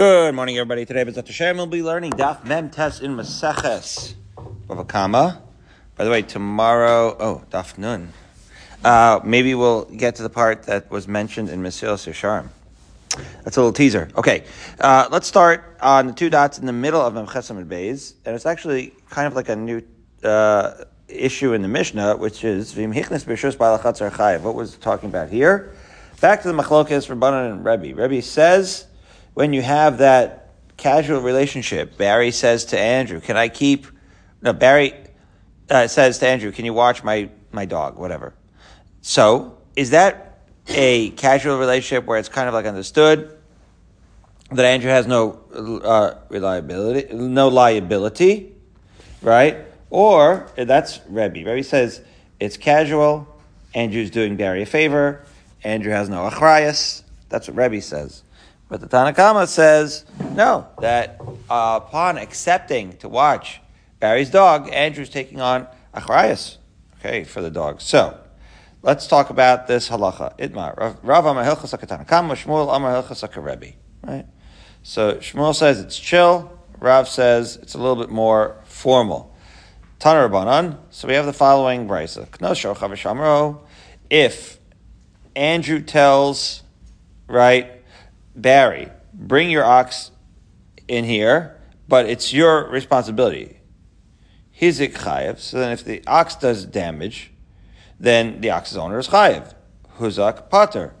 Good morning, everybody. Today, B'ezrat Hashem, we'll be learning Daf Mem Tes in Maseches Kama. By the way, tomorrow, oh, Daf Nun. Uh, maybe we'll get to the part that was mentioned in Mesilas Yesharim. That's a little teaser. Okay, uh, let's start on the two dots in the middle of Memchesam and Beis, and it's actually kind of like a new uh, issue in the Mishnah, which is Vim Hichnes B'Shus Chayev. What was talking about here? Back to the Machlokes Rabbanan and Rebbe. Rebbe says when you have that casual relationship, Barry says to Andrew, "Can I keep?" No, Barry uh, says to Andrew, "Can you watch my my dog?" Whatever. So, is that a casual relationship where it's kind of like understood that Andrew has no uh, reliability, no liability, right? Or that's Rebbe. Rebbe says it's casual. Andrew's doing Barry a favor. Andrew has no achrayas. That's what Rebbe says. But the Tanakama says, no, that uh, upon accepting to watch Barry's dog, Andrew's taking on achrayas, okay, for the dog. So, let's talk about this halacha. Itmar. Rav Amar Hilchas Tanakama, Shmuel Amar Hilchas Rebbe. Right? So, Shmuel says it's chill. Rav says it's a little bit more formal. Tanar Rabbanan. So we have the following brisa. If Andrew tells, right, Barry, bring your ox in here, but it's your responsibility. Hizik chayev. So then, if the ox does damage, then the ox's owner is chayev. Huzak pater.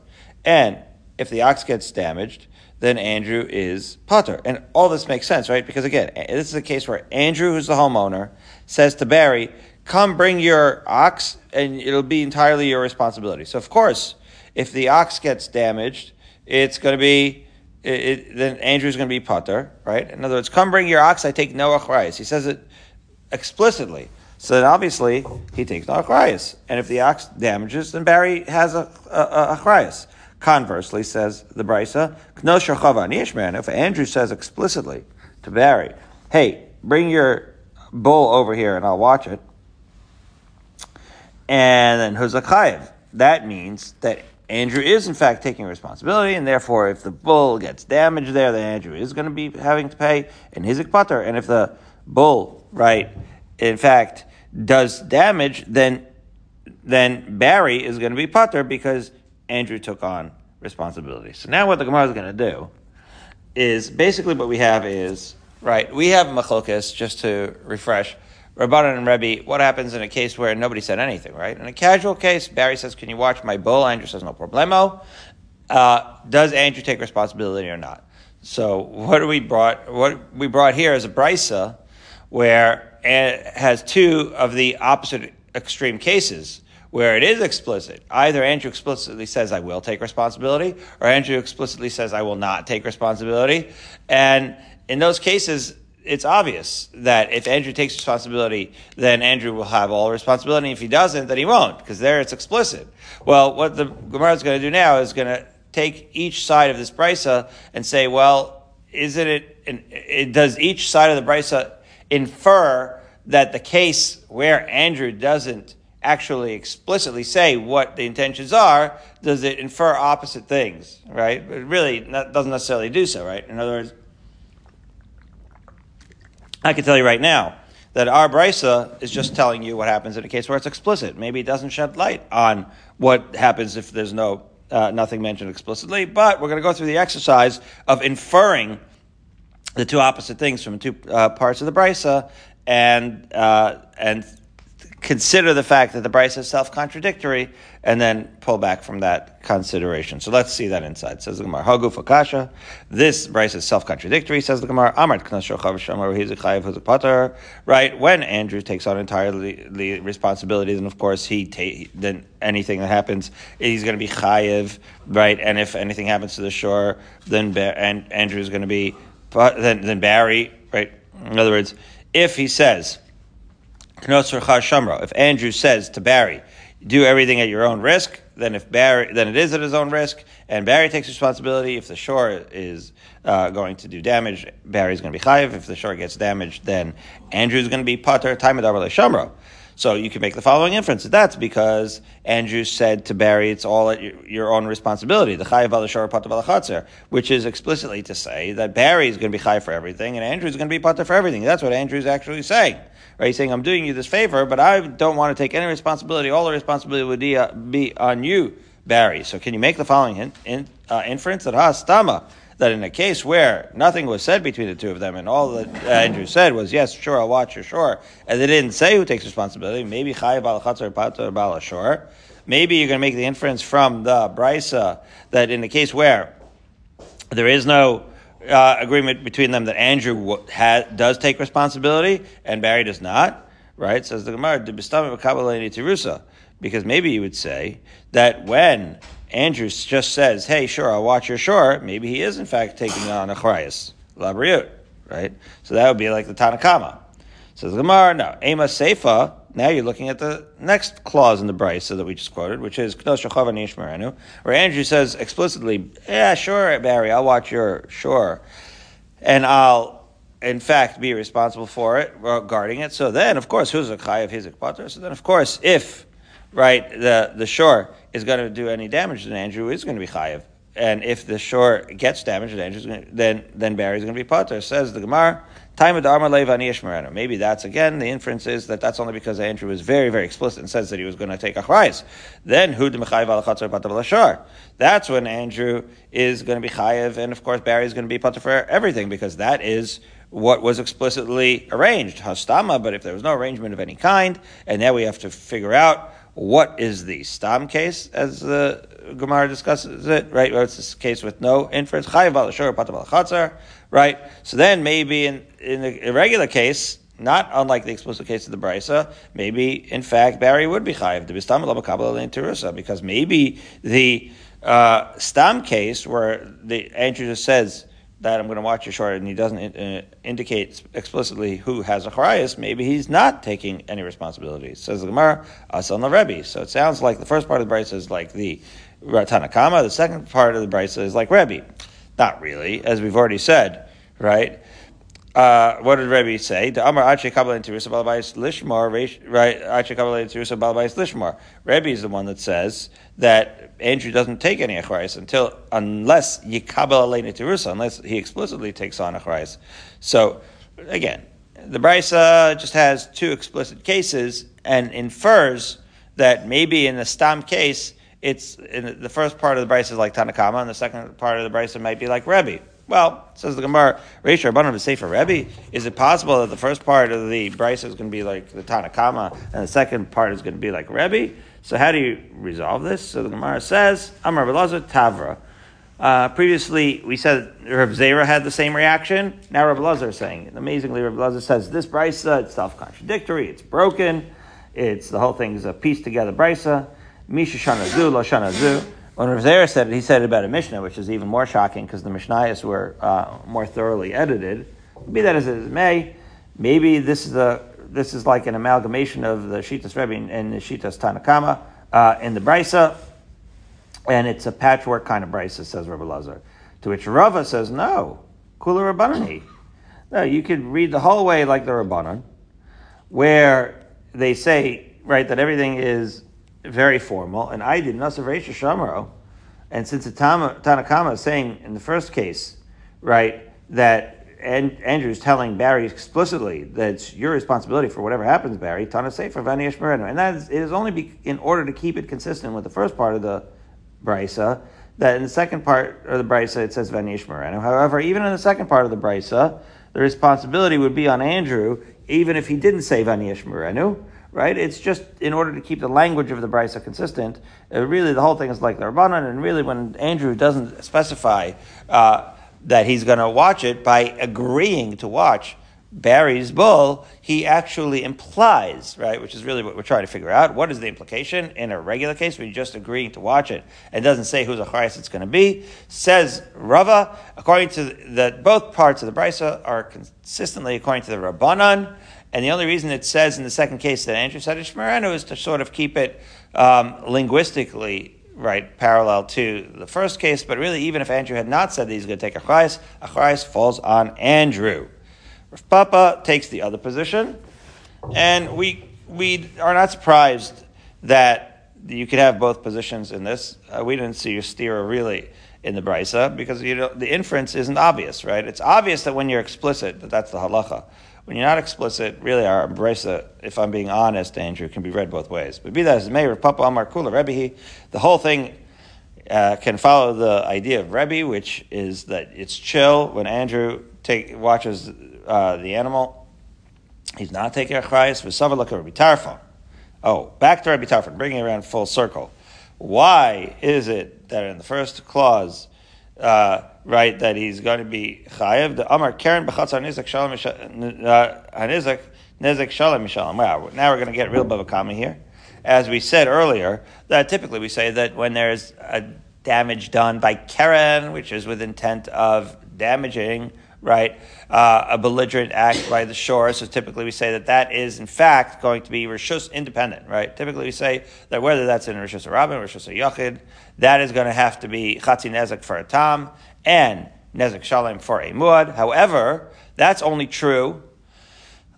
And if the ox gets damaged, then Andrew is pater. And all this makes sense, right? Because again, this is a case where Andrew, who's the homeowner, says to Barry, "Come, bring your ox, and it'll be entirely your responsibility." So, of course, if the ox gets damaged, it's going to be it, it, then Andrew's going to be putter, right? In other words, come bring your ox, I take no achrayas. He says it explicitly. So then obviously he takes no achrayas. And if the ox damages, then Barry has a, a, achrayas. Conversely, says the Brisa, knosh khavanish man if Andrew says explicitly to Barry, hey, bring your bull over here and I'll watch it, and then who's a chayiv? That means that Andrew is in fact taking responsibility, and therefore, if the bull gets damaged there, then Andrew is going to be having to pay in his putter. And if the bull, right, in fact, does damage, then then Barry is going to be putter because Andrew took on responsibility. So now, what the Gemara is going to do is basically what we have is right. We have machlokas just to refresh. Rabbanan and Rebbe, what happens in a case where nobody said anything, right? In a casual case, Barry says, Can you watch my bull? Andrew says, No problemo. Uh, does Andrew take responsibility or not? So what we brought, what we brought here is a brisa where it has two of the opposite extreme cases where it is explicit. Either Andrew explicitly says, I will take responsibility, or Andrew explicitly says, I will not take responsibility. And in those cases, it's obvious that if Andrew takes responsibility, then Andrew will have all responsibility. If he doesn't, then he won't, because there it's explicit. Well, what the Gemara is going to do now is going to take each side of this brisa and say, well, isn't it, it does each side of the brisa infer that the case where Andrew doesn't actually explicitly say what the intentions are, does it infer opposite things, right? It really doesn't necessarily do so, right? In other words, I can tell you right now that our brisa is just telling you what happens in a case where it's explicit. Maybe it doesn't shed light on what happens if there's no uh, nothing mentioned explicitly. But we're going to go through the exercise of inferring the two opposite things from two uh, parts of the brisa and uh, and consider the fact that the Brisa is self-contradictory, and then pull back from that consideration. So let's see that inside. Says the Gemara, Hagu Fakasha. This Brisa is self-contradictory, says the Gemara. Amart Pater. Right? When Andrew takes on entirely the responsibility, then of course he ta- then anything that happens, he's going to be chayiv, right? And if anything happens to the shore, then ba- and Andrew is going to be then then Barry, right? In other words, if he says if Andrew says to Barry, do everything at your own risk, then if Barry, then it is at his own risk, and Barry takes responsibility. If the shore is uh, going to do damage, Barry's going to be chayiv. If the shore gets damaged, then Andrew's going to be pater. Time of Shamro. So you can make the following inference. That's because Andrew said to Barry, it's all at your, your own responsibility. The chayiv al patav which is explicitly to say that Barry is going to be chayiv for everything and Andrew is going to be patav for everything. That's what Andrew is actually saying. Right? He's saying, I'm doing you this favor, but I don't want to take any responsibility. All the responsibility would be, uh, on you, Barry. So can you make the following in, in, uh, inference that ha that in a case where nothing was said between the two of them and all that Andrew said was, yes, sure, I'll watch you, sure, and they didn't say who takes responsibility, maybe Chayav al Chatzar Pater Bal Ashor, maybe you're going to make the inference from the Brisa that in the case where there is no uh, agreement between them that Andrew ha- does take responsibility and Barry does not, right? Says the Gemara, because maybe you would say that when Andrew just says, hey, sure, I'll watch your shore, maybe he is in fact taking on a Charias, Labriut, right? So that would be like the Tanakama. Says the Gemara, no, Ema Seifa, now you're looking at the next clause in the Brisa that we just quoted, which is Knoshechhova Nishmaranu, where Andrew says explicitly, "Yeah, sure, Barry, I'll watch your sure, and I'll in fact be responsible for it, uh, guarding it." So then, of course, who's a chai of hizik pater? So then, of course, if right the the shore is going to do any damage, then Andrew is going to be chayiv. And if the shore gets damaged, then then then Barry's going to be potter. Says the Gemara. Maybe that's again the inference is that that's only because Andrew was very very explicit and says that he was going to take achrayis. Then who That's when Andrew is going to be chayiv, and of course Barry is going to be for everything because that is what was explicitly arranged hastama. But if there was no arrangement of any kind, and now we have to figure out what is the stam case as the Gemara discusses it, right? Well, it's this case with no inference. Right? So then maybe in, in the irregular case, not unlike the explicit case of the Brisa, maybe in fact Barry would be chayiv to be because maybe the uh, stam case where the Andrew just says that I'm going to watch your short and he doesn't uh, indicate explicitly who has a charias, maybe he's not taking any responsibility. Says the Gemara, Asal Rebbe. So it sounds like the first part of the Brisa is like the Ratanakama, the second part of the Brisa is like Rebbe. Not really, as we've already said, right? Uh, what did Rebbe say? The Amar Lishmar, Lishmar. Rebbe is the one that says that Andrew doesn't take any achrayas until unless Yikabel unless he explicitly takes on achrayas. So again, the Brisa just has two explicit cases and infers that maybe in the Stam case it's the first part of the Brisa is like Tanakama, and the second part of the Brisa might be like Rebbe. Well, says the Gemara, Reish Rabbanim for Rebbe. Is it possible that the first part of the Brisa is going to be like the Tanakama, and the second part is going to be like Rebbe? So how do you resolve this? So the Gemara says, Amar Belazar Tavra. Uh, previously, we said Rav Zera had the same reaction. Now Rav Lazar is saying, it. amazingly, Rav Lazar says this brisa it's self-contradictory, it's broken, it's the whole thing is a piece together brisa. Misha Shana Zu, Lo Shana Zu. When Rav Zera said it, he said it about a Mishnah, which is even more shocking because the Mishnayos were uh, more thoroughly edited. Be that as it may, maybe this is a this is like an amalgamation of the Shitas Rebbe and the Shitas Tanakama uh, in the Brisa, and it's a patchwork kind of Brisa, says Rabbi Lazar. To which Rava says, no, Kula Rabbanani. No, you could read the whole way like the Rabbanan, where they say, right, that everything is very formal, and I did Nasa Reisha Shamaro. And since the Tanakama is saying in the first case, right, that and Andrew is telling Barry explicitly that it's your responsibility for whatever happens, Barry, Tana for Vanish Mereno. And that is, it is only be, in order to keep it consistent with the first part of the Brisa, that in the second part of the Brisa it says Vanish Mereno. However, even in the second part of the Brisa, the responsibility would be on Andrew, even if he didn't say Vanish Merenu right? It's just in order to keep the language of the brisa consistent. Uh, really, the whole thing is like the Rabbanan, and really, when Andrew doesn't specify uh, that he's going to watch it by agreeing to watch Barry's bull, he actually implies, right, which is really what we're trying to figure out. What is the implication in a regular case when you're just agreeing to watch it and doesn't say whose achayis it's going to be? Says Rava, according to that, both parts of the brisa are consistently according to the Rabbanan. And the only reason it says in the second case that Andrew said Ishmerenu is to sort of keep it um, linguistically right parallel to the first case. But really, even if Andrew had not said that he's going to take a chayis, a chayis falls on Andrew. Rav Papa takes the other position, and we we are not surprised that you could have both positions in this. Uh, we didn't see your steer really in the brisa because you know the inference isn't obvious, right? It's obvious that when you're explicit that that's the halacha. When you're not explicit, really our brisa, if I'm being honest, Andrew, can be read both ways. But be that as it may, Papa Amar Kula Rebbe, the whole thing uh, can follow the idea of Rebbe, which is that it's chill when Andrew take watches uh, the animal. He's not taking a chrayas. V'sava look at Rabbi Tarfon. Oh, back to Rabbi Tarfon, bringing it around full circle. Why is it that in the first clause, uh, right, that he's going to be chayiv? The Amar Karen b'chatzar nizak shalom hanizak uh, nizak shalom mishalom. Wow, now we're going to get real bavakama here. As we said earlier, that typically we say that when there's a damage done by Karen, which is with intent of damaging right? Uh, a belligerent act by the shore. So typically we say that that is in fact going to be rishus independent, right? Typically we say that whether that's in rishus rabin, rishus yachid, that is going to have to be chatzi nezek for a tam and nezek shalem for a muad. However, that's only true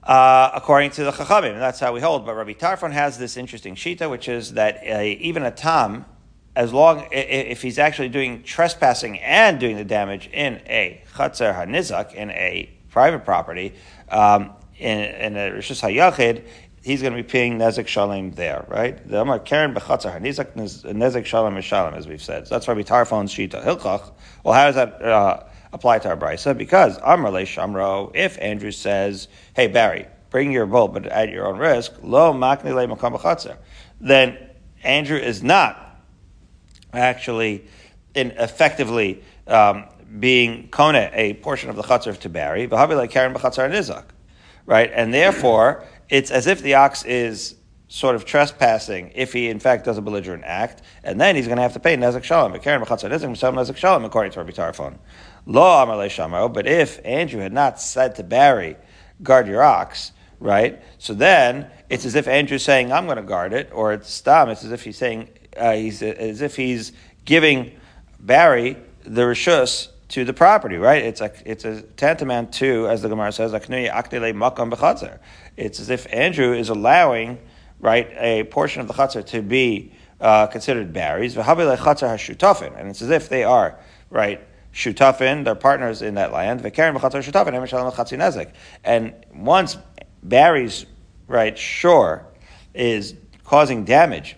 uh, according to the Chachamim. That's how we hold. But Rabbi Tarfon has this interesting shita, which is that a, even a tam as long if he's actually doing trespassing and doing the damage in a chatzar hanizak in a private property um, in, in a rishus hayachid, he's going to be paying nezek shalom there, right? The Amar Karen bechatzar hanizak nezek shalom mishalom, as we've said. So that's Rabbi Tarfon's shita hilchach. Well, how does that uh, apply to our brisa? Because Amar le shamro. If Andrew says, "Hey Barry, bring your bull, but at your own risk," lo makni le makam then Andrew is not actually in effectively um, being kone a portion of the chatzar to Barry, v'havi like Karen b'chatzar nizak, right? And therefore, it's as if the ox is sort of trespassing if he in fact does a belligerent act, and then he's going to have to pay nezek shalom. But Karen b'chatzar nizak, misam nezek shalom, according to Rabbi Tarfon. Lo amar shamro. But if Andrew had not said to Barry, guard your ox, right? So then it's as if Andrew's saying, I'm going to guard it, or it's Stam, it's as if he's saying, uh, he's as if he's giving Barry the rishus to the property, right? It's a it's a tantamount to, as the Gemara says, makam It's as if Andrew is allowing right a portion of the chatzar to be uh, considered Barry's. And it's as if they are right shutafin, they're partners in that land. And once Barry's right shore is causing damage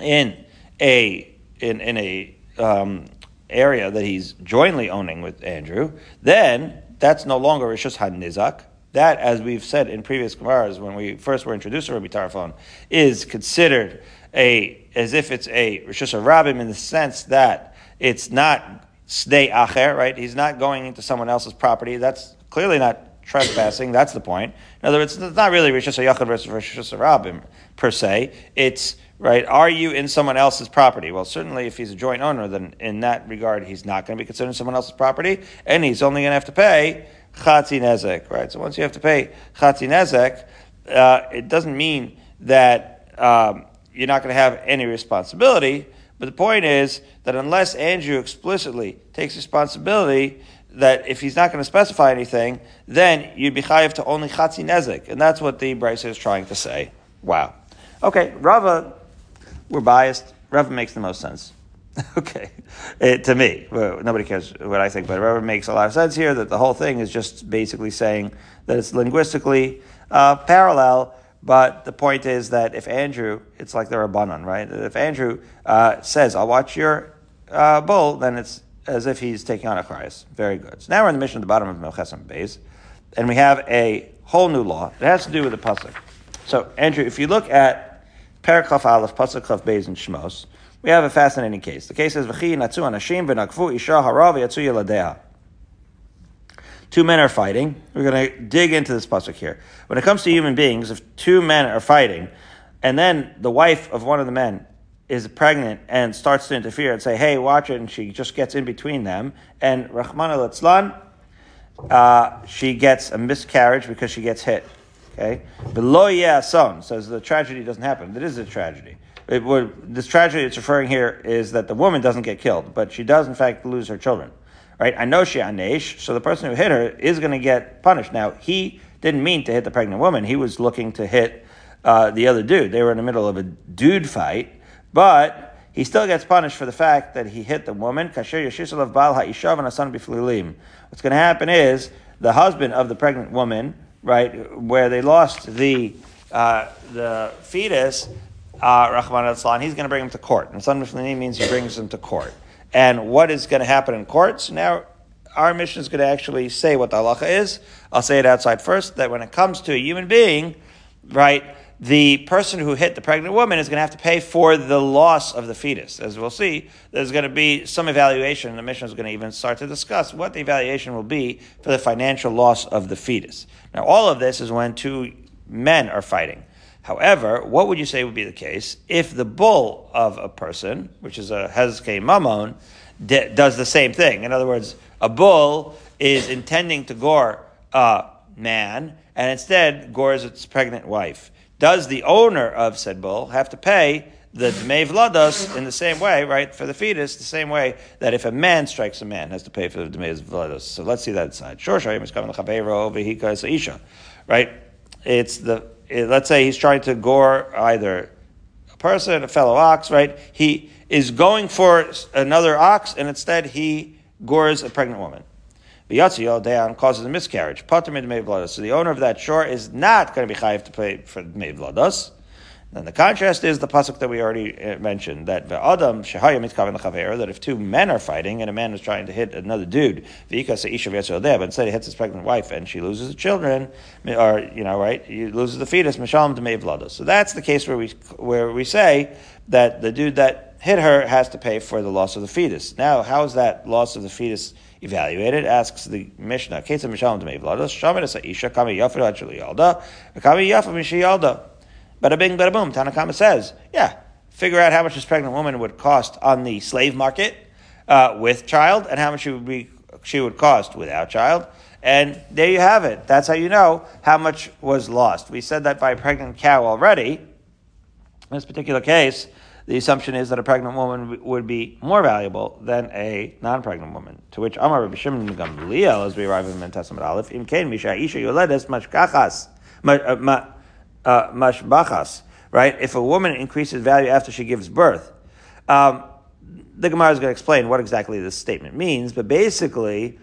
in a in in a um, area that he's jointly owning with Andrew, then that's no longer Rishus HaNizak. That, as we've said in previous Gemaras, when we first were introduced to Rabbi Tarfon, is considered a as if it's a Rishus Rabim in the sense that it's not Snei Acher, right? He's not going into someone else's property. That's clearly not trespassing. That's the point. In other words, it's not really Rishus Yachid versus Rishus Rabim per se. It's right? Are you in someone else's property? Well, certainly if he's a joint owner, then in that regard, he's not going to be considered someone else's property, and he's only going to have to pay chatzi nezek, right? So once you have to pay chatzi nezek, uh, it doesn't mean that um, you're not going to have any responsibility. But the point is that unless Andrew explicitly takes responsibility, that if he's not going to specify anything, then you'd be chayiv to only chatzi nezek, and that's what the Brisa is trying to say. Wow. Okay, Rava we're biased. Rava makes the most sense. okay, it, to me, well, nobody cares what I think, but Rava makes a lot of sense here. That the whole thing is just basically saying that it's linguistically uh, parallel. But the point is that if Andrew, it's like the Rabbanon, right? If Andrew uh, says, "I'll watch your uh, bull," then it's as if he's taking on a chayas. Very good. So now we're in the mission at the bottom of Melchesam Beis, and we have a whole new law. that has to do with the pasuk. So Andrew, if you look at Perakaf Aleph, Pasuk Chav Beis, and Shmos, we have a fascinating case. The case says, V'chi natzu anashim isha harav yatzu yeladeha. Two men are fighting. We're going to dig into this pasuk here. When it comes to human beings, if two men are fighting, and then the wife of one of the men is pregnant and starts to interfere and say, "Hey, watch it," and she just gets in between them, and Rahman al uh, she gets a miscarriage because she gets hit. Okay, below son says the tragedy doesn't happen. It is a tragedy. It this tragedy it's referring here is that the woman doesn't get killed, but she does in fact lose her children. Right? I know she anesh, so the person who hit her is going to get punished. Now he didn't mean to hit the pregnant woman. He was looking to hit uh, the other dude. They were in the middle of a dude fight, but he still gets punished for the fact that he hit the woman. What's going to happen is the husband of the pregnant woman, right, where they lost the uh, the fetus, uh, Rahman al he's going to bring him to court. And Son means he brings him to court. And what is going to happen in court? So now our mission is going to actually say what the halacha is. I'll say it outside first, that when it comes to a human being, right, the person who hit the pregnant woman is going to have to pay for the loss of the fetus. As we'll see, there's going to be some evaluation, and the mission is going to even start to discuss what the evaluation will be for the financial loss of the fetus. Now, all of this is when two men are fighting. However, what would you say would be the case if the bull of a person, which is a hezke mammon, does the same thing? In other words, a bull is intending to gore a man and instead gores its pregnant wife. Does the owner of said bull have to pay the Dmei Vlados in the same way, right, for the fetus, the same way that if a man strikes a man, has to pay for the Dmei Vlados. So let's see that side. Sure, is coming to Isha, right? It's the, it, let's say he's trying to gore either a person, a fellow ox, right? He is going for another ox, and instead he gores a pregnant woman. V'yatzi Dayan causes a miscarriage. Pater mid So the owner of that shore is not going to be chayiv to pay for mei vlados. Then the contrast is the pasuk that we already uh, mentioned that Adam that if two men are fighting and a man is trying to hit another dude, but instead he hits his pregnant wife and she loses the children, or you know, right, he loses the fetus, So that's the case where we where we say that the dude that hit her has to pay for the loss of the fetus. Now, how is that loss of the fetus? Evaluated, asks the Mishnah, Ketza Mishalim Dmei Vlados, Shaman Isha, Kami Yafa Actually Yalda, Kami Yafa Mishi Yalda. Bada bing, bada boom. Tanakama says, yeah, figure out how much this pregnant woman would cost on the slave market uh, with child and how much she would, be, she would cost without child. And there you have it. That's how you know how much was lost. We said that by a pregnant cow already. In this particular case, the assumption is that a pregnant woman would be more valuable than a non-pregnant woman. To which Amar Rabbi Shimon Gamliel, as we arrive in Testament Aleph, Im Kain Misha Isha Yoledes Mashkachas uh, Mashbachas, right? If a woman increases value after she gives birth, um, the Gemara is going to explain what exactly this statement means, but basically,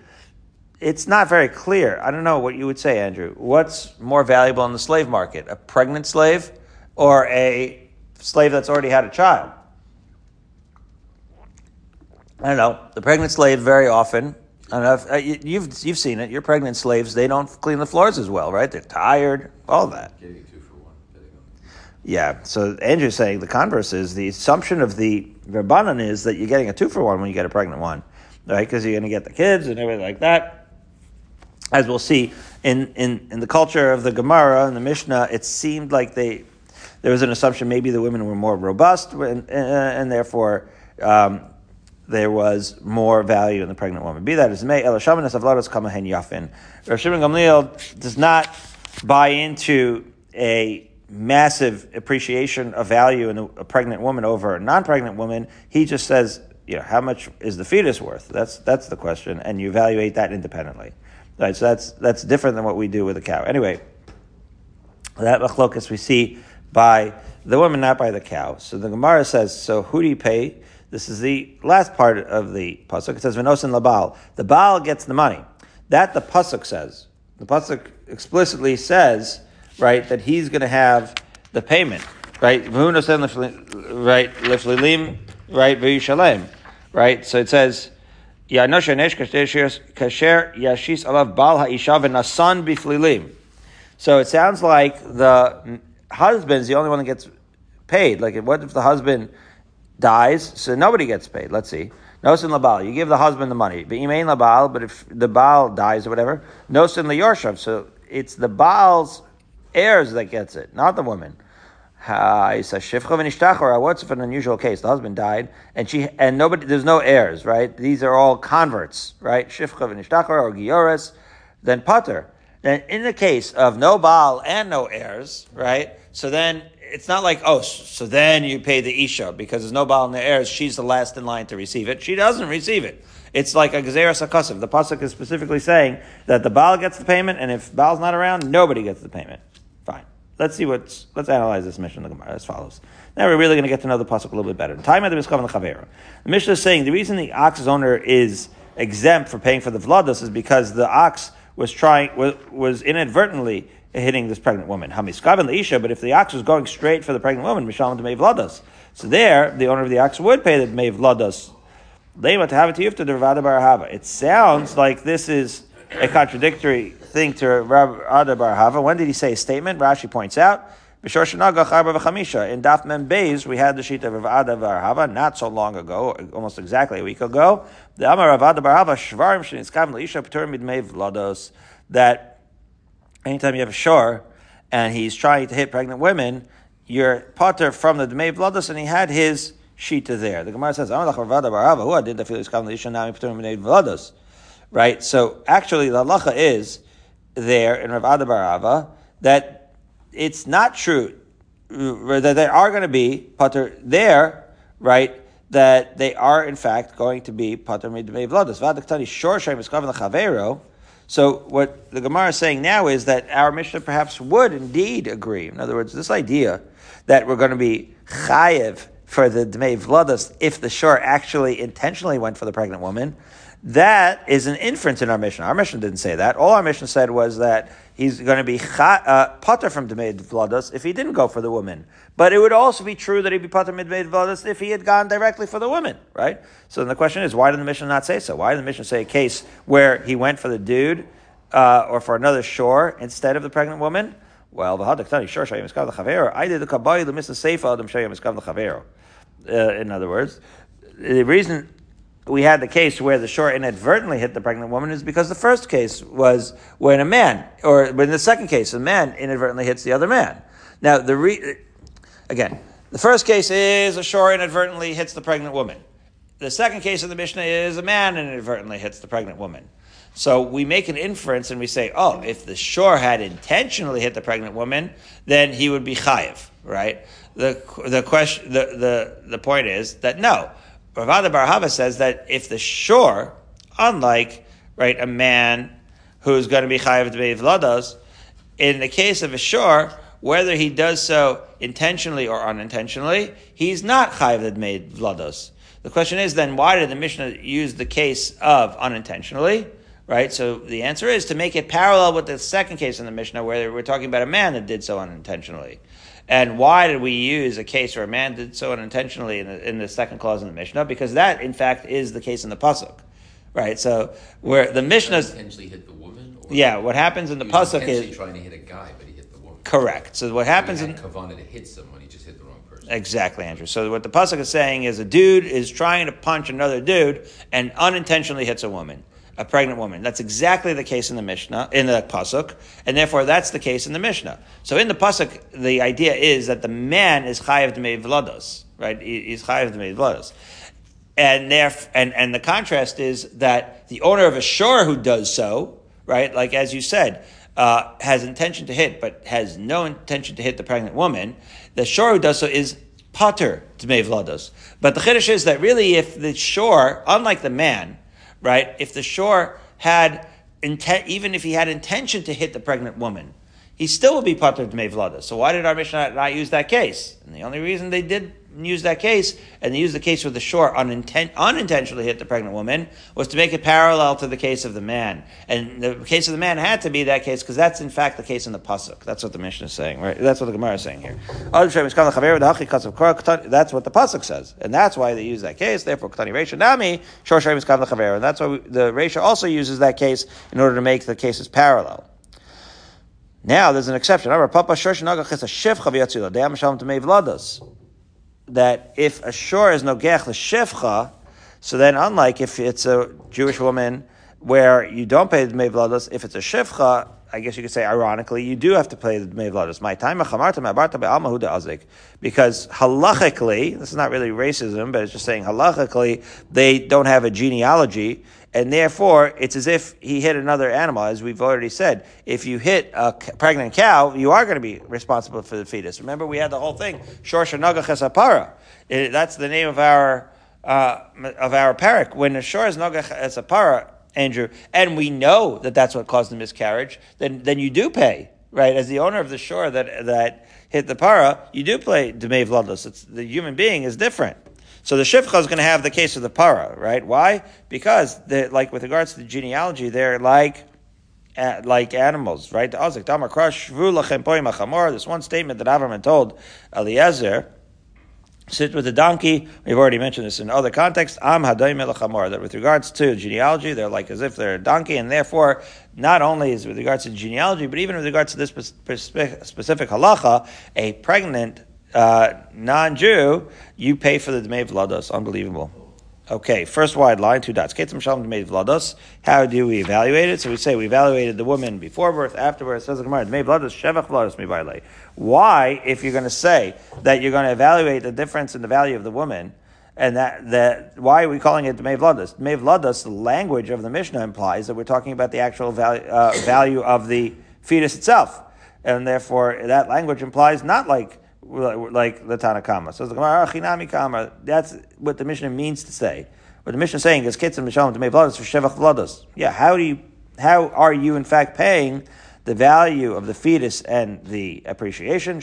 it's not very clear. I don't know what you would say, Andrew. What's more valuable in the slave market, a pregnant slave or a slave that's already had a child. I don't know. The pregnant slave very often. I don't know if, uh, you, you've you've seen it. Your pregnant slaves they don't clean the floors as well, right? They're tired, all that. Yeah. So Andrew's saying the converse is the assumption of the rabbanon is that you're getting a two for one when you get a pregnant one, right? Because you're going to get the kids and everything like that. As we'll see in, in, in the culture of the Gemara and the Mishnah, it seemed like they there was an assumption maybe the women were more robust and, and therefore um, there was more value in the pregnant woman. Be that as may. Rav Shimon Gamliel does not buy into a massive appreciation of value in a, a pregnant woman over a non-pregnant woman. He just says, you know, how much is the fetus worth? That's that's the question, and you evaluate that independently. Right, so that's that's different than what we do with a cow. Anyway, that machlokas we see by the woman, not by the cow. So the Gemara says, so who do you pay? This is the last part of the pasuk. It says v'nosin labal. The baal gets the money. That the pasuk says. The pasuk explicitly says, right, that he's going to have the payment, right? Right, liflilim, right, v'yishalem, right. So it says. Kasher Yashis Alav Bal Ha'isha V'Nasan Biflilim. So it sounds like the husband is the only one that gets paid. Like, what if the husband dies? So nobody gets paid. Let's see. Nosin labal, you give the husband the money. But imain labal, but if the baal dies or whatever, nosin liyorshav. So it's the baal's heirs that gets it, not the woman. What's if an unusual case? The husband died, and she and nobody. There's no heirs, right? These are all converts, right? Shifcha v'nishtachar or giores. Then pater. Then in the case of no baal and no heirs, right? So then it's not like, oh, so then you pay the Isha because there's no Baal in the heirs. She's the last in line to receive it. She doesn't receive it. It's like a Gezeras HaKasav. The Pasuk is specifically saying that the Baal gets the payment, and if Baal's not around, nobody gets the payment. Fine. let's see what's, let's analyze this mission in the Gemara as follows. Now we're really going to get to know the pasuk a little bit better. The time of the Miskav and the Chavera. The Mishnah is saying the reason the ox's owner is exempt for paying for the Vlados is because the ox was trying, was, was inadvertently hitting this pregnant woman. Hamiskav and Isha, but if the ox was going straight for the pregnant woman, Mishalim to May Vlados. So there, the owner of the ox would pay the. They went to have it to yufta dervada barahava. It sounds like this is a contradictory thing to Rav Bar Hava. When did he say a statement? Rashi points out. In Daf Mem Beis, we had the sheet of Rav Ada Bar Hava not so long ago, almost exactly a week ago. The Amar Rav Ada Bar Hava Shvarim Shenitzkav Leisha Petur Midmei Vlados that anytime you have a shore and he's trying to hit pregnant women, you're potter from the Dmei Vlados, and he had his shita there. The Gemara says, "I'm not a chavada barava who did the filius kavni lishanami puter midei vlados." Right? So actually, the halacha is there in Rav Ada Barava that it's not true that they are going to be pater there, right? That they are in fact going to be pater midmei vlados. Vadaktani shor shem is chavero. So what the Gemara is saying now is that our Mishnah perhaps would indeed agree. In other words, this idea that we're going to be chayev for the Dmei Vladas if the shore actually intentionally went for the pregnant woman, that is an inference in our mission. Our mission didn't say that. All our mission said was that he's going to be uh, potter from Dmei Vladas if he didn't go for the woman. But it would also be true that he'd be potter Dmei Vladas if he had gone directly for the woman, right? So then the question is, why did the mission not say so? Why did the mission say a case where he went for the dude uh, or for another shore instead of the pregnant woman? Well, the hadaktani shor shayim iskav l'chavero. I did the kabbalah the misna seifa adam shayim iskav l'chavero. Uh, in other words, the reason we had the case where the shore inadvertently hit the pregnant woman is because the first case was when a man, or in the second case, a man inadvertently hits the other man. Now, the re- again, the first case is a shore inadvertently hits the pregnant woman. The second case of the Mishnah is a man inadvertently hits the pregnant woman. So we make an inference and we say, oh, if the shore had intentionally hit the pregnant woman, then he would be chayiv, right? The, the question, the, the, the point is that no. Ravada Barhava says that if the shore, unlike, right, a man who's going to be chayiv to be vlados, in the case of a shore, whether he does so intentionally or unintentionally, he's not chayiv that made vlados. The question is then, why did the Mishnah use the case of unintentionally? right? So the answer is to make it parallel with the second case in the Mishnah where we're talking about a man that did so unintentionally. And why did we use a case where a man did so unintentionally in the, in the second clause in the Mishnah? Because that, in fact, is the case in the pasuk, right? So where the Mishnah intentionally hit the woman. yeah, what happens in the pasuk is trying to hit a guy, but he hit the woman. Correct. So what happens he in kavana to hit someone, he just hit the wrong person. Exactly, Andrew. So what the pasuk is saying is a dude is trying to punch another dude and unintentionally hits a woman a pregnant woman. That's exactly the case in the Mishnah, in the Pasuk, and therefore that's the case in the Mishnah. So in the Pasuk, the idea is that the man is chayav d'mei vlados, right? He's chayav d'mei vlados. And, theref- and, and the contrast is that the owner of a shore who does so, right, like as you said, uh, has intention to hit, but has no intention to hit the pregnant woman, the shore who does so is pater d'mei vlados. But the chiddush is that really if the shore, unlike the man, right? If the shore had intent, even if he had intention to hit the pregnant woman, he still would be part of Dmei. So why did our Mishnah not use that case? And the only reason they did use that case, and they used the case where the shore uninten- unintentionally hit the pregnant woman, was to make it parallel to the case of the man. And the case of the man had to be that case, because that's in fact the case in the Pasuk. That's what the Mishnah is saying, right? That's what the Gemara is saying here. That's what the Pasuk says. And that's why they use that case. Therefore, Ktani Resha Nami, Shor And that's why we, the Resha also uses that case in order to make the cases parallel. Now, there's an exception. That if a shore is no gech l'shivcha, so then unlike if it's a Jewish woman where you don't pay the Dmei if it's a shivcha, I guess you could say ironically, you do have to pay the Dmei. My time because halachically, this is not really racism, but it's just saying halachically, they don't have a genealogy and therefore it's as if he hit another animal, as we've already said. If you hit a pregnant cow, you are going to be responsible for the fetus. Remember, we had the whole thing, Shorsha Nagach That's the name of our uh, of our parak. When a shor is Nagach Esapara, Andrew, and we know that that's what caused the miscarriage, then then you do pay right? As the owner of the shore that that hit the para, you do play Dmei Vlados. It's the human being is different. So the Shifcha is going to have the case of the para, right? Why? Because like with regards to the genealogy, they're like uh, like animals, right? This one statement that Avraham told Eliezer, sit with the donkey. We've already mentioned this in other contexts. Am that with regards to genealogy, they're like as if they're a donkey, and therefore, not only is with regards to genealogy, but even with regards to this specific halacha, a pregnant uh, non-Jew, you pay for the Dmei Vlados. Unbelievable. Okay, first wide line, two dots. Vlados. How do we evaluate it? So we say we evaluated the woman before birth, after birth. Says the Gemara, Vlados, Shevach Vlados Why, if you're going to say that you're going to evaluate the difference in the value of the woman, and that, that why are we calling it Dmei Vlados? Dmei Vlados, the language of the Mishnah implies that we're talking about the actual value, uh, value of the fetus itself. And therefore, that language implies not like like the Tanakama. So the Gemara, ah, Chinami Kama, that's what the Mishnah means to say. What the Mishnah is saying is Kitzim Mishalom to make Vladas for Shevach Vladas. Yeah, how do you, how are you in fact paying the value of the fetus and the appreciation?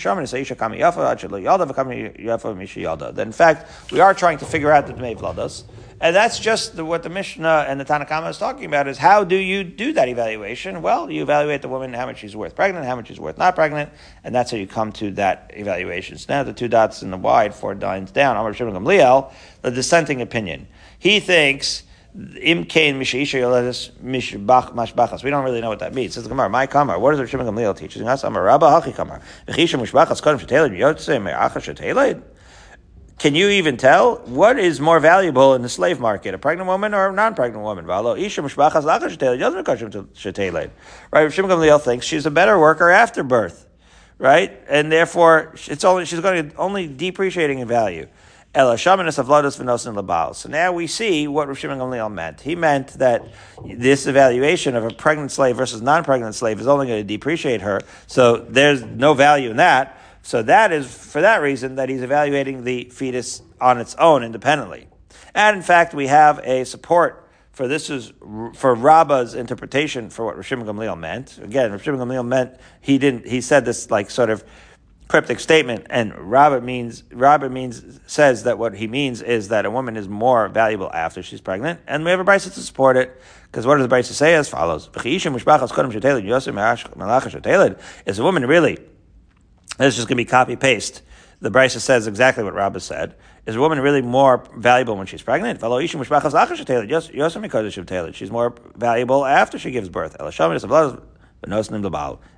That in fact, we are trying to figure out the Dmei Vladas. And that's just the, what the Mishnah and the Tanakhama is talking about is how do you do that evaluation? Well, you evaluate the woman, how much she's worth pregnant, how much she's worth not pregnant, and that's how you come to that evaluation. So now the two dots in the wide, four lines down, Amar Shimon Gamliel, the dissenting opinion. He thinks Im kain mishaisha yoledis mishbach mashbachas. We don't really know what that means. Says the Gemara, my kamar. What does Shimon Gamliel teaching us? Amar Rabba hachi kamar. Mechisha mishbachas kodem sheteled. Can you even tell what is more valuable in the slave market, a pregnant woman or a non-pregnant woman? Right? Shimon Gamliel thinks she's a better worker after birth, right? And therefore, it's only she's going to only depreciating in value. So now we see what Rav Shimon Gamliel meant. He meant that this evaluation of a pregnant slave versus non-pregnant slave is only going to depreciate her. So there's no value in that. So that is for that reason that he's evaluating the fetus on its own independently. And in fact, we have a support for this is for Rabba's interpretation for what Rishim Gamliel meant. Again, Rishim Gamliel meant he didn't. He said this like sort of cryptic statement, and Rabba means Rabba means says that what he means is that a woman is more valuable after she's pregnant, and we have a brisa to support it. Because what does the brisa say as follows? Is a woman really this is just going to be copy paste. The Brisa says exactly what Rabbah said. Is a woman really more valuable when she's pregnant? She's more valuable after she gives birth.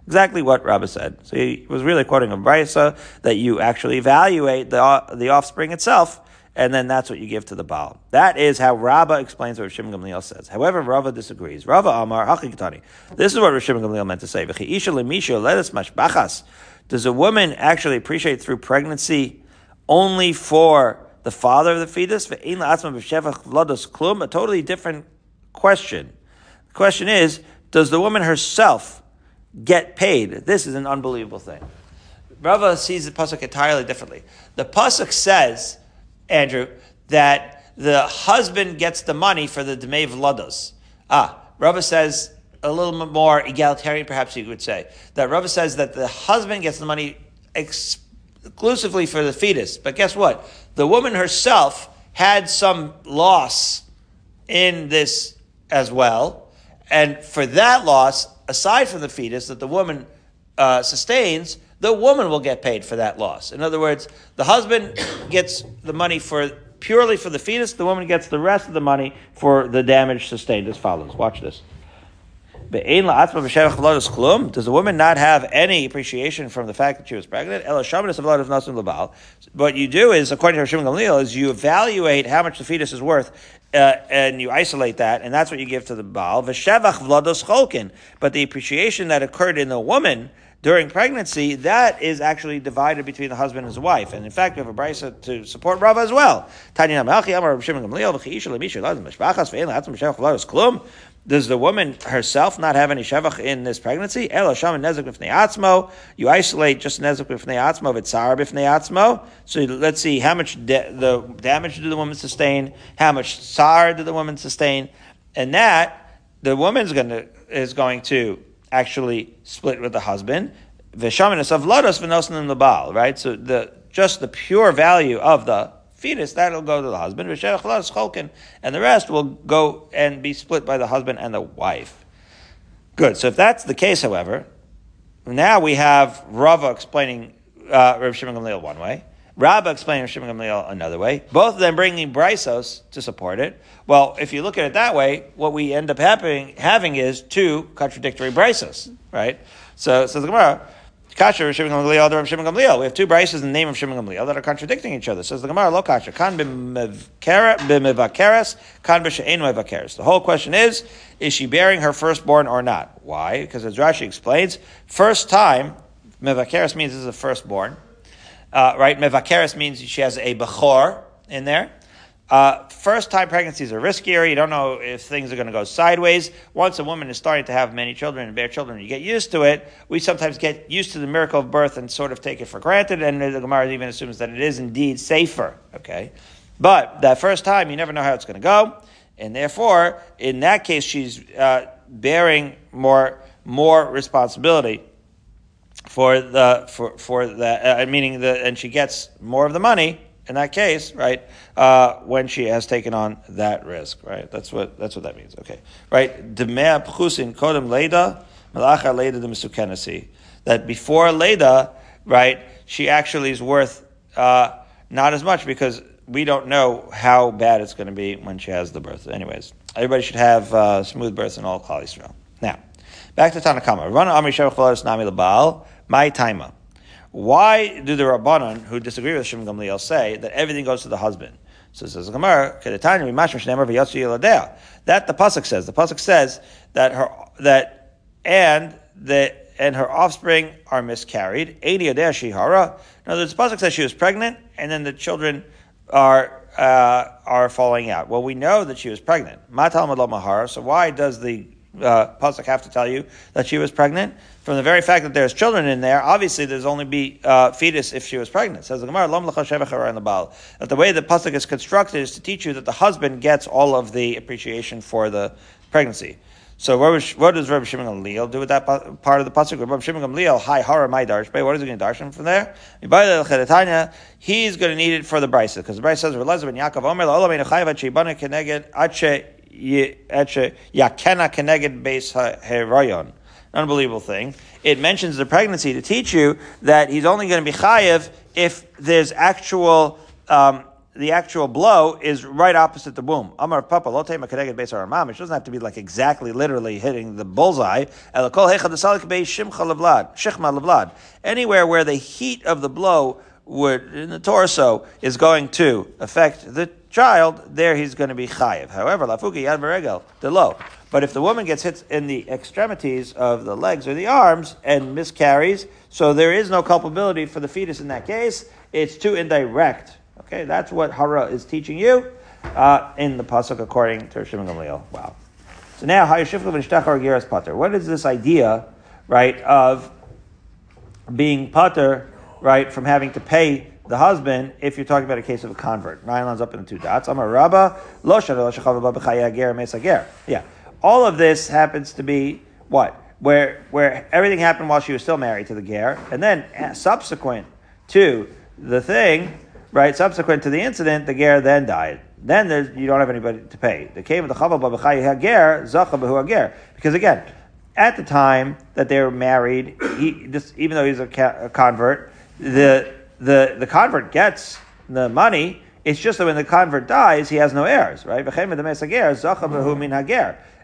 Exactly what Rabbah said. So he was really quoting a Brisa that you actually evaluate the, the offspring itself, and then that's what you give to the Baal. That is how Rabbah explains what Rishim Gamliel says. However, Rava disagrees. Rava Amar Hachikatani. This is what Rishim Gamliel meant to say. Does a woman actually appreciate through pregnancy only for the father of the fetus? A totally different question. The question is, does the woman herself get paid? This is an unbelievable thing. Rava sees the pasuk entirely differently. The pasuk says, Andrew, that the husband gets the money for the dmei vlados. Ah, Rava says a little bit more egalitarian, perhaps you could say. That Rava says that the husband gets the money exclusively for the fetus. But guess what? The woman herself had some loss in this as well. And for that loss, aside from the fetus that the woman uh, sustains, the woman will get paid for that loss. In other words, the husband gets the money for purely for the fetus, the woman gets the rest of the money for the damage sustained as follows. Watch this. Does the woman not have any appreciation from the fact that she was pregnant? What you do is, according to Hashem Gamliel, is you evaluate how much the fetus is worth, uh, and you isolate that, and that's what you give to the Baal. But the appreciation that occurred in the woman during pregnancy, that is actually divided between the husband and his wife. And in fact, we have a brisa to support Rava as well. Does the woman herself not have any shevach in this pregnancy? You isolate just nezek b'fnei atzmo v'tzar b'fnei atzmo. So let's see how much de- the damage did the woman sustain, how much tsar did the woman sustain, and that the woman's to is going to actually split with the husband. V'shaminas of lodos v'nosin baal, right? So the just the pure value of the fetus that'll go to the husband. And the rest will go and be split by the husband and the wife. Good. So if that's the case, however, now we have Rava explaining uh, Rav Shimon Gamliel one way. Rabba explaining Rav Shimon Gamliel another way. Both of them bringing Brisos to support it. Well, if you look at it that way, what we end up happening, having is two contradictory Brisos, right? So, says the Gemara, Kasha, Rav Shimon Gamliel, Rav Shimon Gamliel. We have two Brisos in the name of Shimon Gamliel that are contradicting each other. Says the Gemara, Lo Kasha, Kan b'mevakeres, Kan b'she'en mevakeres. The whole question is, is she bearing her firstborn or not? Why? Because as Rashi explains, first time, mevakeres means this is a firstborn. Uh, right? Mevakeres means she has a bechor in there. Uh, first time pregnancies are riskier. You don't know if things are going to go sideways. Once a woman is starting to have many children and bear children, you get used to it. We sometimes get used to the miracle of birth and sort of take it for granted. And the Gemara even assumes that it is indeed safer. Okay. But that first time, you never know how it's going to go. And therefore, in that case, she's uh, bearing more, more responsibility for the, for, for the, uh, meaning the, and she gets more of the money in that case, right, uh, when she has taken on that risk, right? That's what that's what that means. Okay, right? Demea pchusin kodem leda malacha leda de That before leda, right, she actually is worth uh, not as much because we don't know how bad it's going to be when she has the birth. Anyways, everybody should have uh, smooth birth in all Klal Yisrael. Now, back to Tanakama. Run Amri Shevach Nami Labal. My taima. Why do the Rabbanon, who disagree with Shimon Gamliel, say that everything goes to the husband? So it says Gemara, that the pasuk says. The pasuk says that her that and that and her offspring are miscarried. Shihara. Words, the pasuk says she was pregnant, and then the children are uh, are falling out. Well, we know that she was pregnant. So why does the uh, pasuk have to tell you that she was pregnant? From the very fact that there's children in there, obviously there's only be uh, fetus if she was pregnant. says the Gemara, That the way the pasuk is constructed is to teach you that the husband gets all of the appreciation for the pregnancy. So what, was, what does Rabbi Shimon Gamliel do with that part of the pasuk? Rabbi Shimon Gamliel, hi hara my darshbe. What is he going to darshan from there? He's going to need it for the brisa because the brisa says, "Relazar ben Yaakov Omer la'olam einachayv at sheibana keneged ache yakena keneged beis ha'herayon." Unbelievable thing. It mentions the pregnancy to teach you that he's only going to be chayiv if there's actual, um, the actual blow is right opposite the womb. Amar Papa, lo tema kedeged beis mamish. It doesn't have to be like exactly, literally hitting the bullseye. Anywhere where the heat of the blow would, in the torso, is going to affect the child, there he's going to be chayiv. However, lafuki yad beregel, the low. But if the woman gets hit in the extremities of the legs or the arms and miscarries, so there is no culpability for the fetus in that case, it's too indirect. Okay, that's what Hara is teaching you uh, in the pasuk according to Shimon Gamliel. Wow. So now, what is this idea, right, of being pater, right, from having to pay the husband if you're talking about a case of a convert? Nine lines up in the two dots. Amar Rabba, lo Yeah all of this happens to be what? Where, where everything happened while she was still married to the Ger, and then subsequent to the thing, right, subsequent to the incident, the Ger then died. Then you don't have anybody to pay. The came of the Chava Hager, Zacha Hager. Because again, at the time that they were married, he, just, even though he's a, ca- a convert, the, the, the convert gets the money. It's just that when the convert dies, he has no heirs, right?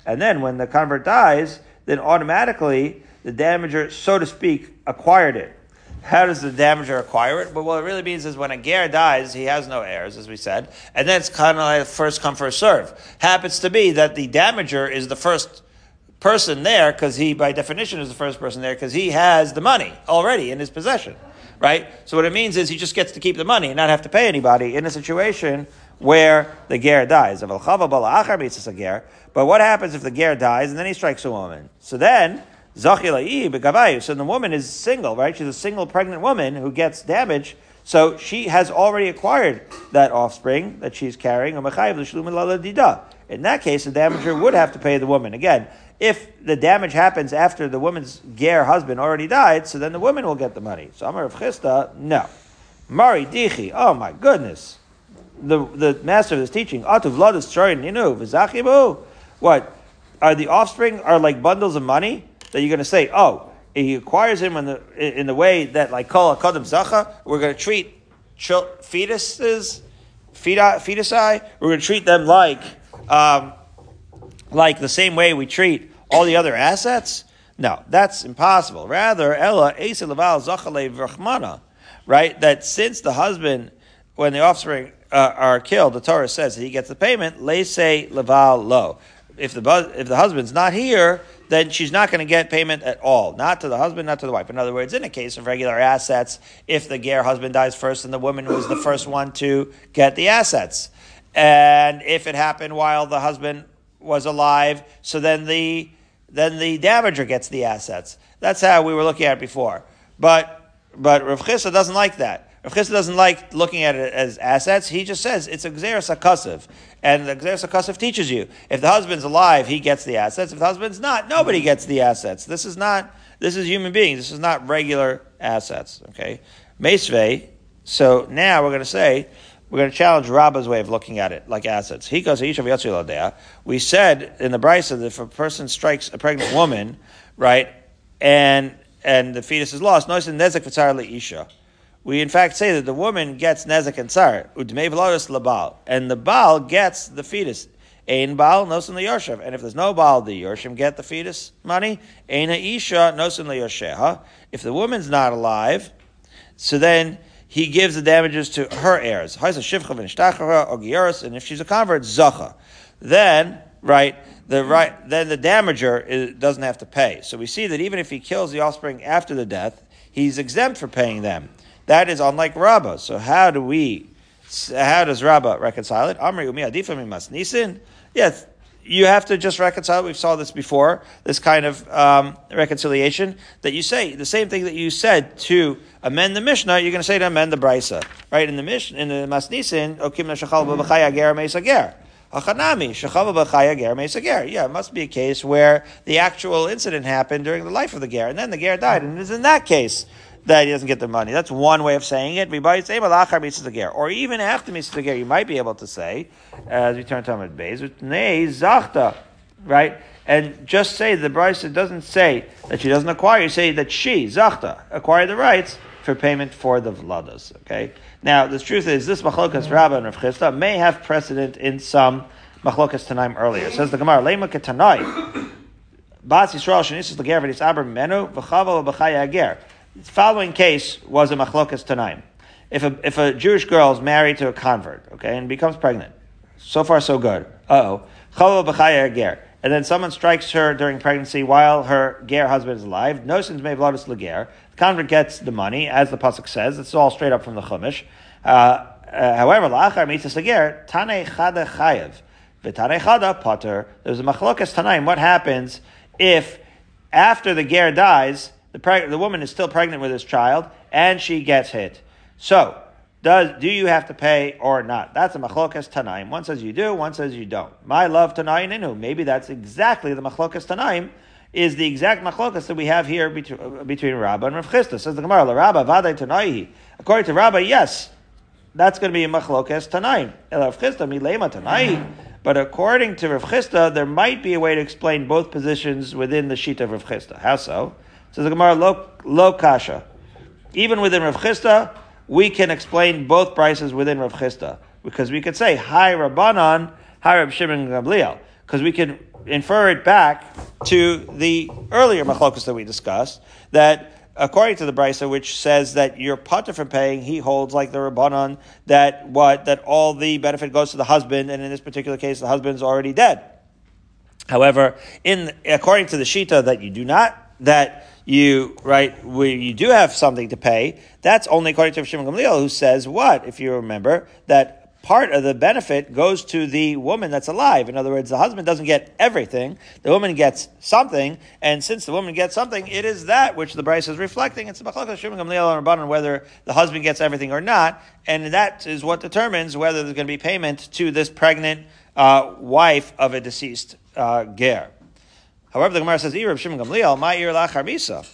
And then when the convert dies, then automatically the damager, so to speak, acquired it. How does the damager acquire it? But what it really means is when a ger dies, he has no heirs, as we said, and then it's kind of like first come first serve. Happens to be that the damager is the first person there because he, by definition, is the first person there because he has the money already in his possession, right? So what it means is he just gets to keep the money and not have to pay anybody in a situation where the ger dies. But what happens if the ger dies and then he strikes a woman? So then, so the woman is single, right? She's a single pregnant woman who gets damage. So she has already acquired that offspring that she's carrying. In that case, the damager would have to pay the woman. Again, if the damage happens after the woman's ger husband already died, so then the woman will get the money. So Amar Rav Chisda, no. Mari Dichi, oh my goodness. The, the master of this teaching, Atu Vladis Shorin Ninu, Vizachibu. What? Are the offspring are like bundles of money that you're going to say, oh, he acquires him in the, in the way that like Kol Akadim Zacha, we're going to treat fetuses, fetusi, we're going to treat them like, um, like the same way we treat all the other assets? No, that's impossible. Rather, Ella Esa Laval Zachale Vrachmana, right? That since the husband, when the offspring uh, are killed, the Torah says that he gets the payment. say leval Lo. If the if the husband's not here, then she's not going to get payment at all. Not to the husband, not to the wife. In other words, in a case of regular assets, if the ger husband dies first, and the woman was the first one to get the assets, and if it happened while the husband was alive, so then the then the damager gets the assets. That's how we were looking at it before. But but Rav Chisda doesn't like that. Rav Chisda doesn't like looking at it as assets. He just says it's a gezeiras hakasuv. And the gezeiras hakasuv teaches you if the husband's alive, he gets the assets. If the husband's not, nobody gets the assets. This is not, this is human beings. This is not regular assets. Okay? Mesve. So now we're going to say, we're going to challenge Rabba's way of looking at it, like assets. He goes, We said in the Brisa that if a person strikes a pregnant woman, right, and and the fetus is lost, notice in nezek isha we in fact say that the woman gets nezek and tsar, udmei labal, and the baal gets the fetus. Ein baal nosin liyoshev, and if there's no baal, the yorshim get the fetus money. Ein isha nosin liyosheha. If the woman's not alive, so then he gives the damages to her heirs. And if she's a convert, zacha. Then, right, the right, then the damager is, doesn't have to pay. So we see that even if he kills the offspring after the death, he's exempt for paying them. That is unlike Rabbah. So how do we, how does Rabbah reconcile it? Amri umi adifa mimas nisin. Yes, you have to just reconcile. We've saw this before. This kind of um, reconciliation that you say the same thing that you said to amend the Mishnah. You're going to say to amend the Brisa, right? In the Mishnah, in the Masnisin, okim nashachal b'chaya ger meisager. Achanami, shachava b'chaya ger. Yeah, it must be a case where the actual incident happened during the life of the ger, and then the ger died, and it is in that case that he doesn't get the money. That's one way of saying it. Or even after Mitzvah you might be able to say, as we turn to Amud Beis, Zachta, right? And just say the Brisa doesn't say that she doesn't acquire, you say that she, Zachta, acquired the rights for payment for the Vladas. Okay? Now, the truth is, this Machlokas mm-hmm. Rabbah and Rav Chisda may have precedent in some Machlokas Tanaim earlier. It says the Gemara, Lema Ketanai, Bas Yisrael Shenisis Lager V'Nis Aber Menu, V'Chava V'Chaya Ager. The following case was a machlokas tanaim. If a, if a Jewish girl is married to a convert, okay, and becomes pregnant, so far so good. Uh oh. ger. And then someone strikes her during pregnancy while her ger husband is alive. No sins may vladis leger. The convert gets the money, as the pasuk says. It's all straight up from the chumash. Uh, uh, however, la'achar mitzvah leger tane chada chayev. V'tane chada potter. There's a machlokas tanaim. What happens if after the ger dies, the, preg- the woman is still pregnant with his child, and she gets hit. So, does do you have to pay or not? That's a machlokas tanaim. One says you do, one says you don't. My love tanaim inu. Maybe that's exactly the machlokas tanaim. Is the exact machlokas that we have here between, uh, between Rabbah and Rav Chisda. Says the Gemara, La Rabbah vaday tanaihi. According to Rabbah, yes, that's going to be a machlokas tanaim. El Rav Chisda milema tanaihi. But according to Rav Chisda, there might be a way to explain both positions within the sheet of Rav Chisda. How so? Says the Gemara, lo, kasha. Even within Rav Chisda, we can explain both prices within Rav Chisda. Because we could say, hi Rabbanan, hi Rab Shimon Gamliel. Because we can infer it back to the earlier machlokas that we discussed, that according to the brisa, which says that you're putter from paying, he holds like the rabbanon that what that all the benefit goes to the husband, and in this particular case, the husband's already dead. However, in according to the shita that you do not that you right where you do have something to pay. That's only according to Shimon Gamliel, who says what, if you remember, that part of the benefit goes to the woman that's alive. In other words, the husband doesn't get everything; the woman gets something, and since the woman gets something, it is that which the Brisa is reflecting. It's the Shimon Gamliel Rabbanon whether the husband gets everything or not, and that is what determines whether there's going to be payment to this pregnant uh, wife of a deceased uh, ger. However, the Gemara says, "Ir Shimon Gamliel, my ir lachar misa."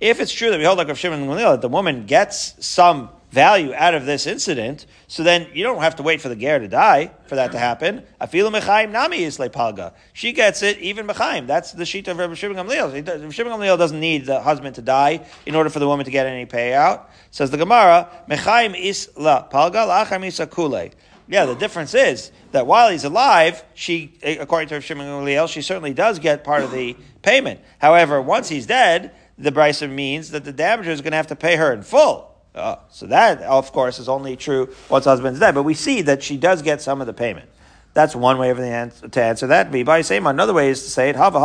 If it's true that we hold like Rav Shimon Gamliel that the woman gets some value out of this incident, so then you don't have to wait for the ger to die for that to happen. Afilu mechaim nami is palga. She gets it even mechaim. That's the sheet of Rav Shimon Gamliel. Shimon Gamliel doesn't need the husband to die in order for the woman to get any payout. Says the Gemara, mechaim is la palga misa kule. Yeah, the difference is that while he's alive, she, according to Shimon Gamliel, she certainly does get part of the payment. However, once he's dead, the brisa means that the damager is going to have to pay her in full. Uh, so that, of course, is only true once husband's dead. But we see that she does get some of the payment. That's one way of the answer, to answer that. Be by same. Another way is to say it. Hava.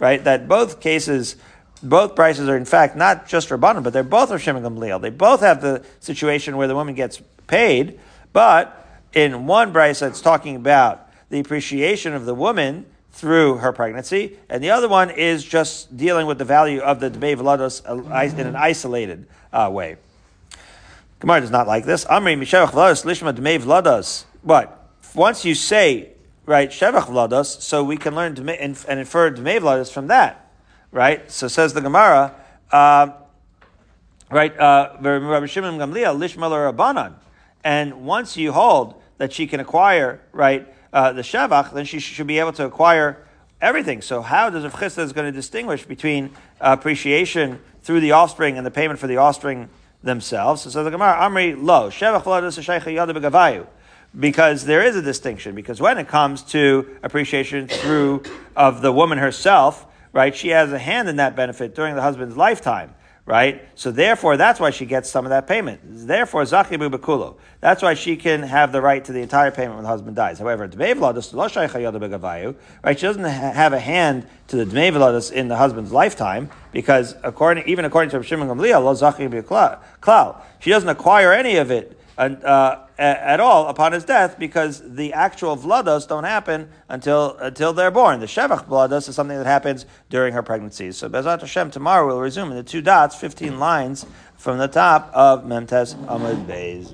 Right. That both cases, both prices are in fact not just rabbanon, but they're both of Shimon Gamliel. They both have the situation where the woman gets paid, but in one price it's talking about the appreciation of the woman through her pregnancy, and the other one is just dealing with the value of the Dmei Vlados in an isolated uh, way. Gemara does not like this. Amri Mishevach Vlados Lishma Dmei Vlados. But once you say right Shevach Vlados, so we can learn and infer Dmei Vlados from that, right? So says the Gemara, uh, right? Rabbi Shimon Gamliel Lishma Rabbanan, and once you hold that she can acquire right uh, the Shevach, then she should be able to acquire everything. So how does Rav Chisda is going to distinguish between appreciation through the offspring and the payment for the offspring themselves? So, so the Gemara, Amri lo, Shevach yada because there is a distinction. Because when it comes to appreciation through of the woman herself, right, she has a hand in that benefit during the husband's lifetime right? So therefore, that's why she gets some of that payment. Therefore, zachibu bekulo. That's why she can have the right to the entire payment when the husband dies. However, right? She doesn't have a hand to the dmei in the husband's lifetime because according, even according to Shimon Gamliel, lo zachibu klal. She doesn't acquire any of it uh, at all upon his death because the actual vlados don't happen until until they're born. The shevach vlados is something that happens during her pregnancy. So Bezat Hashem tomorrow we'll resume in the two dots, fifteen lines from the top of Memtes Amud Beis.